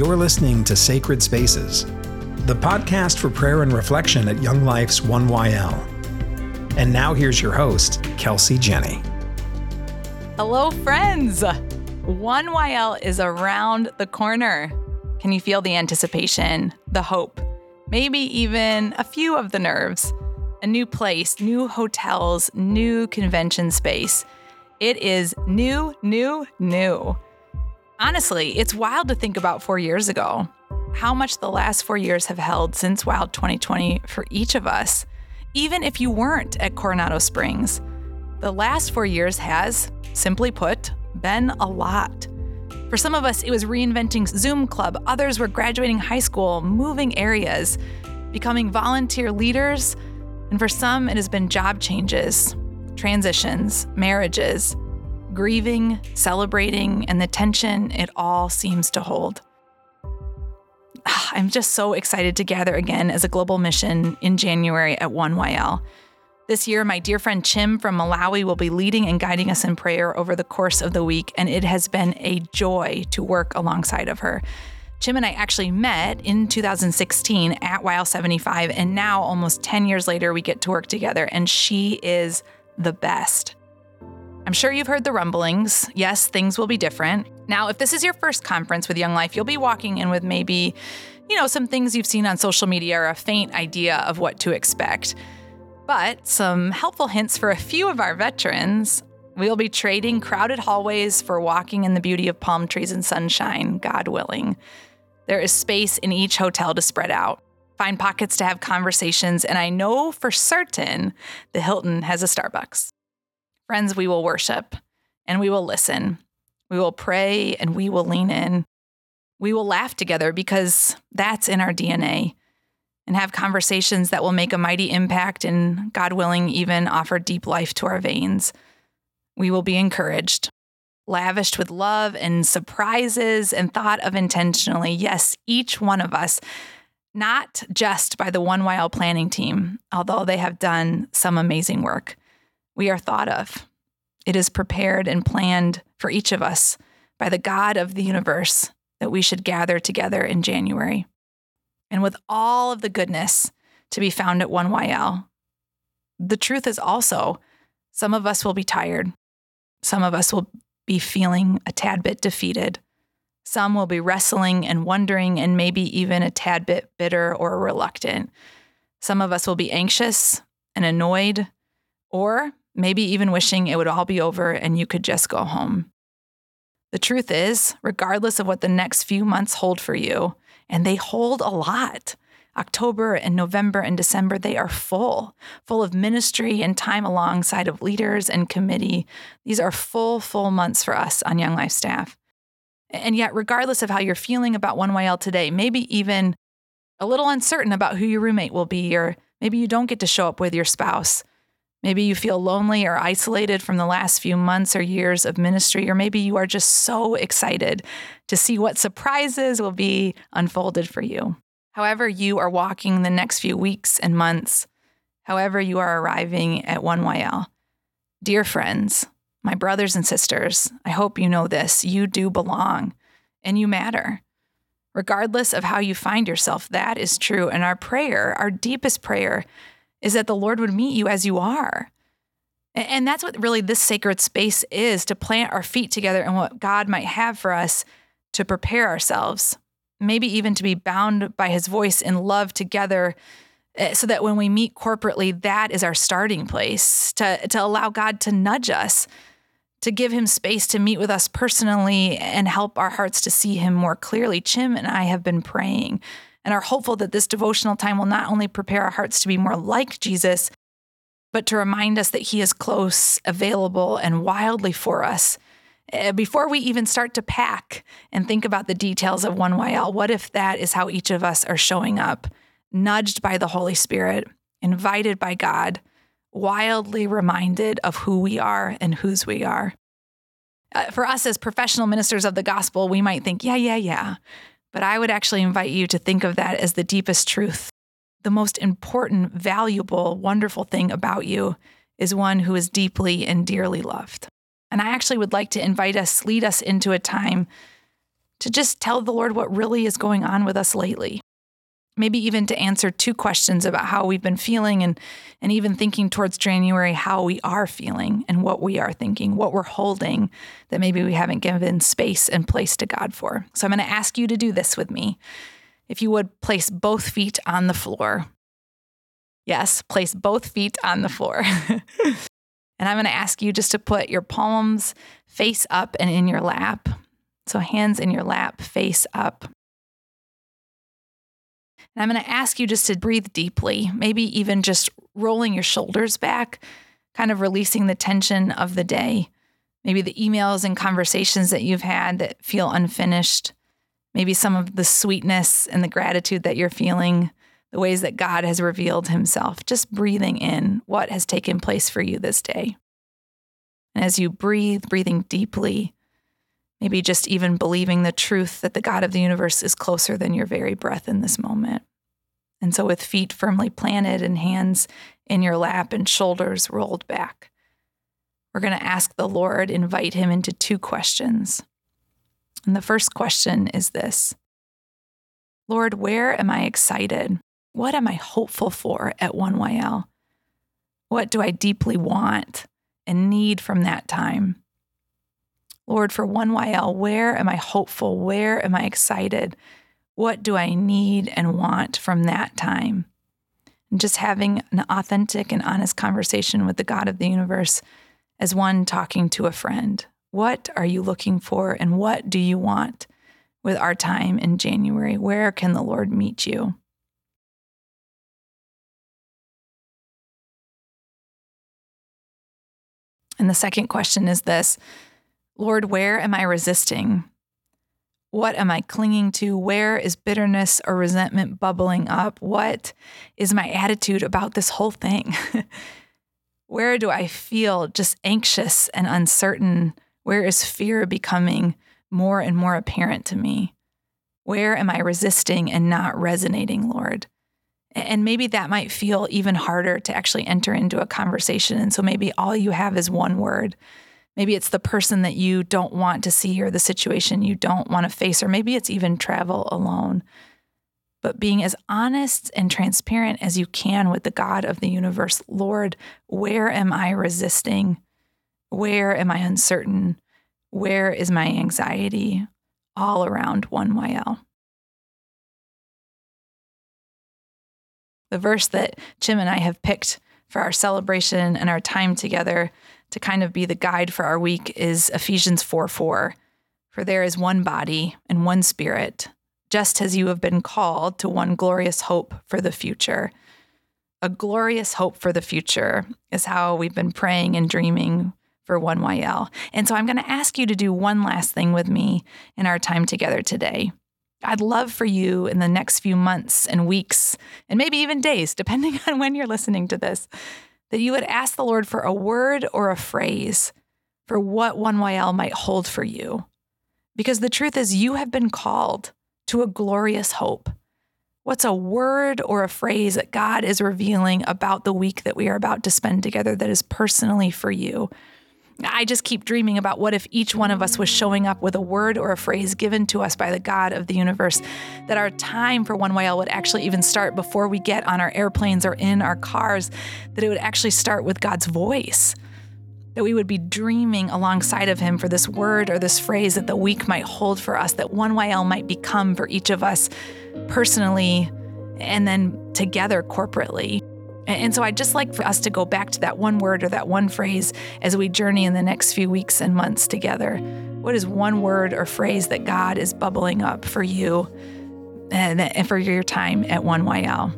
You're listening to Sacred Spaces, the podcast for prayer and reflection at Young Life's 1YL. And now here's your host, Kelsey Jenny. Hello, friends. 1YL is around the corner. Can you feel the anticipation, the hope, maybe even a few of the nerves? A new place, new hotels, new convention space. It is new, new, new. Honestly, it's wild to think about four years ago. How much the last four years have held since 1YL 2020 for each of us, even if you weren't at Coronado Springs. The last four years has, simply put, been a lot. For some of us, it was reinventing Zoom Club. Others were graduating high school, moving areas, becoming volunteer leaders. And for some, it has been job changes, transitions, marriages, grieving, celebrating, and the tension it all seems to hold. Ah, I'm just so excited to gather again as a global mission in January at 1YL. This year, my dear friend Chim from Malawi will be leading and guiding us in prayer over the course of the week, and it has been a joy to work alongside of her. Chim and I actually met in 2016 at WILE 75, and now, almost 10 years later, we get to work together, and she is the best. I'm sure you've heard the rumblings. Yes, things will be different. Now, if this is your first conference with Young Life, you'll be walking in with maybe, you know, some things you've seen on social media or a faint idea of what to expect. But some helpful hints for a few of our veterans. We'll be trading crowded hallways for walking in the beauty of palm trees and sunshine, God willing. There is space in each hotel to spread out, find pockets to have conversations, and I know for certain the Hilton has a Starbucks. Friends, we will worship and we will listen. We will pray and we will lean in. We will laugh together because that's in our DNA and have conversations that will make a mighty impact and, God willing, even offer deep life to our veins. We will be encouraged, lavished with love and surprises and thought of intentionally. Yes, each one of us, not just by the 1YL planning team, although they have done some amazing work. We are thought of. It is prepared and planned for each of us by the God of the universe that we should gather together in January and with all of the goodness to be found at 1YL. The truth is also, some of us will be tired. Some of us will be feeling a tad bit defeated. Some will be wrestling and wondering, and maybe even a tad bit bitter or reluctant. Some of us will be anxious and annoyed, or maybe even wishing it would all be over and you could just go home. The truth is, regardless of what the next few months hold for you, and they hold a lot. October and November and December, they are full, full of ministry and time alongside of leaders and committee. These are full, full months for us on Young Life staff. And yet, regardless of how you're feeling about 1YL today, maybe even a little uncertain about who your roommate will be, or maybe you don't get to show up with your spouse, Maybe you feel lonely or isolated from the last few months or years of ministry, or maybe you are just so excited to see what surprises will be unfolded for you. However, you are walking the next few weeks and months, however, you are arriving at 1YL. Dear friends, my brothers and sisters, I hope you know this. You do belong and you matter. Regardless of how you find yourself, that is true. And our prayer, our deepest prayer, is that the Lord would meet you as you are. And that's what really this sacred space is to plant our feet together and what God might have for us to prepare ourselves, maybe even to be bound by his voice in love together eh, so that when we meet corporately, that is our starting place to, to allow God to nudge us, to give him space to meet with us personally and help our hearts to see him more clearly. Chim and I have been praying and are hopeful that this devotional time will not only prepare our hearts to be more like Jesus, but to remind us that He is close, available, and wildly for us. Eh, before we even start to pack and think about the details of 1YL, what if that is how each of us are showing up, nudged by the Holy Spirit, invited by God, wildly reminded of who we are and whose we are? Uh, for us as professional ministers of the gospel, we might think, yeah, yeah, yeah. But I would actually invite you to think of that as the deepest truth. The most important, valuable, wonderful thing about you is one who is deeply and dearly loved. And I actually would like to invite us, lead us into a time to just tell the Lord what really is going on with us lately. Maybe even to answer two questions about how we've been feeling and, and even thinking towards January how we are feeling and what we are thinking, what we're holding that maybe we haven't given space and place to God for. So I'm going to ask you to do this with me. If you would place both feet on the floor. Yes, place both feet on the floor. and I'm going to ask you just to put your palms face up and in your lap. So, hands in your lap, face up. And I'm going to ask you just to breathe deeply, maybe even just rolling your shoulders back, kind of releasing the tension of the day. Maybe the emails and conversations that you've had that feel unfinished. Maybe some of the sweetness and the gratitude that you're feeling, the ways that God has revealed himself, just breathing in what has taken place for you this day. And as you breathe, breathing deeply, Maybe just even believing the truth that the God of the universe is closer than your very breath in this moment. And so, with feet firmly planted and hands in your lap and shoulders rolled back, we're going to ask the Lord, invite Him into two questions. And the first question is this Lord, where am I excited? What am I hopeful for at 1YL? What do I deeply want and need from that time? Lord, for 1YL, where am I hopeful? Where am I excited? What do I need and want from that time? And just having an authentic and honest conversation with the God of the universe as one talking to a friend. What are you looking for and what do you want with our time in January? Where can the Lord meet you? And the second question is this Lord, where am I resisting? What am I clinging to? Where is bitterness or resentment bubbling up? What is my attitude about this whole thing? where do I feel just anxious and uncertain? Where is fear becoming more and more apparent to me? Where am I resisting and not resonating, Lord? And maybe that might feel even harder to actually enter into a conversation. And so maybe all you have is one word Maybe it's the person that you don't want to see or the situation you don't want to face, or maybe it's even travel alone. But being as honest and transparent as you can with the God of the universe Lord, where am I resisting? Where am I uncertain? Where is my anxiety? All around 1YL. The verse that Chim and I have picked for our celebration and our time together to kind of be the guide for our week is Ephesians 4 4. For there is one body and one spirit, just as you have been called to one glorious hope for the future. A glorious hope for the future is how we've been praying and dreaming for 1YL. And so I'm going to ask you to do one last thing with me in our time together today. I'd love for you in the next few months and weeks, and maybe even days, depending on when you're listening to this, that you would ask the Lord for a word or a phrase for what 1YL might hold for you. Because the truth is, you have been called to a glorious hope. What's a word or a phrase that God is revealing about the week that we are about to spend together that is personally for you? I just keep dreaming about what if each one of us was showing up with a word or a phrase given to us by the God of the universe, that our time for 1YL would actually even start before we get on our airplanes or in our cars, that it would actually start with God's voice. That we would be dreaming alongside of Him for this word or this phrase that the week might hold for us, that 1YL might become for each of us personally and then together corporately. And so I'd just like for us to go back to that one word or that one phrase as we journey in the next few weeks and months together. What is one word or phrase that God is bubbling up for you and for your time at 1YL?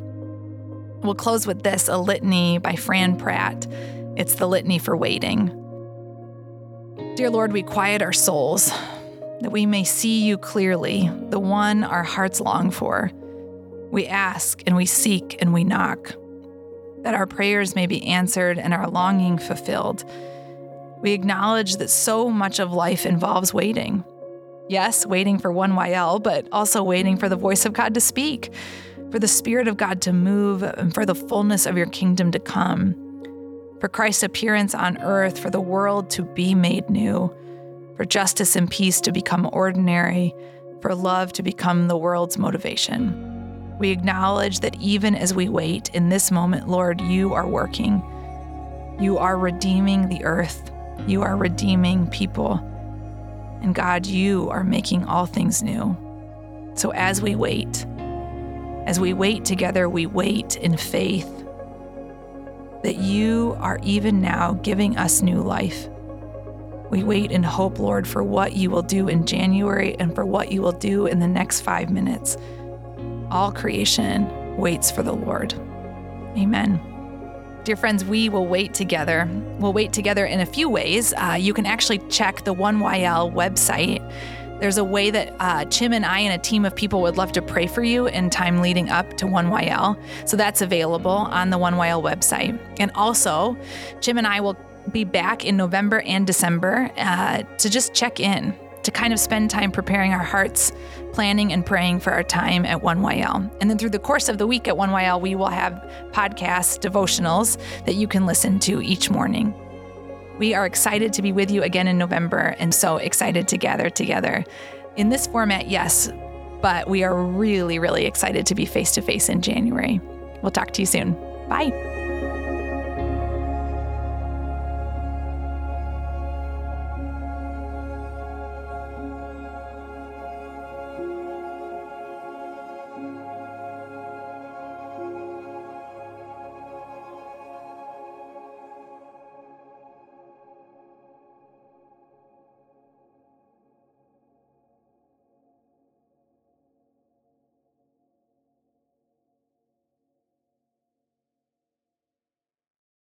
We'll close with this a litany by Fran Pratt. It's the litany for waiting. Dear Lord, we quiet our souls that we may see you clearly, the one our hearts long for. We ask and we seek and we knock that our prayers may be answered and our longing fulfilled. We acknowledge that so much of life involves waiting. Yes, waiting for 1YL, but also waiting for the voice of God to speak, for the Spirit of God to move, and for the fullness of your kingdom to come, for Christ's appearance on earth, for the world to be made new, for justice and peace to become ordinary, for love to become the world's motivation. We acknowledge that even as we wait in this moment, Lord, you are working. You are redeeming the earth. You are redeeming people. And God, you are making all things new. So as we wait, as we wait together, we wait in faith that you are even now giving us new life. We wait in hope, Lord, for what you will do in January and for what you will do in the next five minutes. All creation waits for the Lord. Amen. Dear friends, we will wait together. We'll wait together in a few ways. Uh, you can actually check the 1YL website. There's a way that uh, Chim and I and a team of people would love to pray for you in time leading up to 1YL. So that's available on the 1YL website. And also, Chim and I will be back in November and December uh, to just check in, to kind of spend time preparing our hearts, planning and praying for our time at 1YL. And then through the course of the week at 1YL, we will have podcasts, devotionals that you can listen to each morning. We are excited to be with you again in November and so excited to gather together. In this format, yes, but we are really, really excited to be face to face in January. We'll talk to you soon. Bye.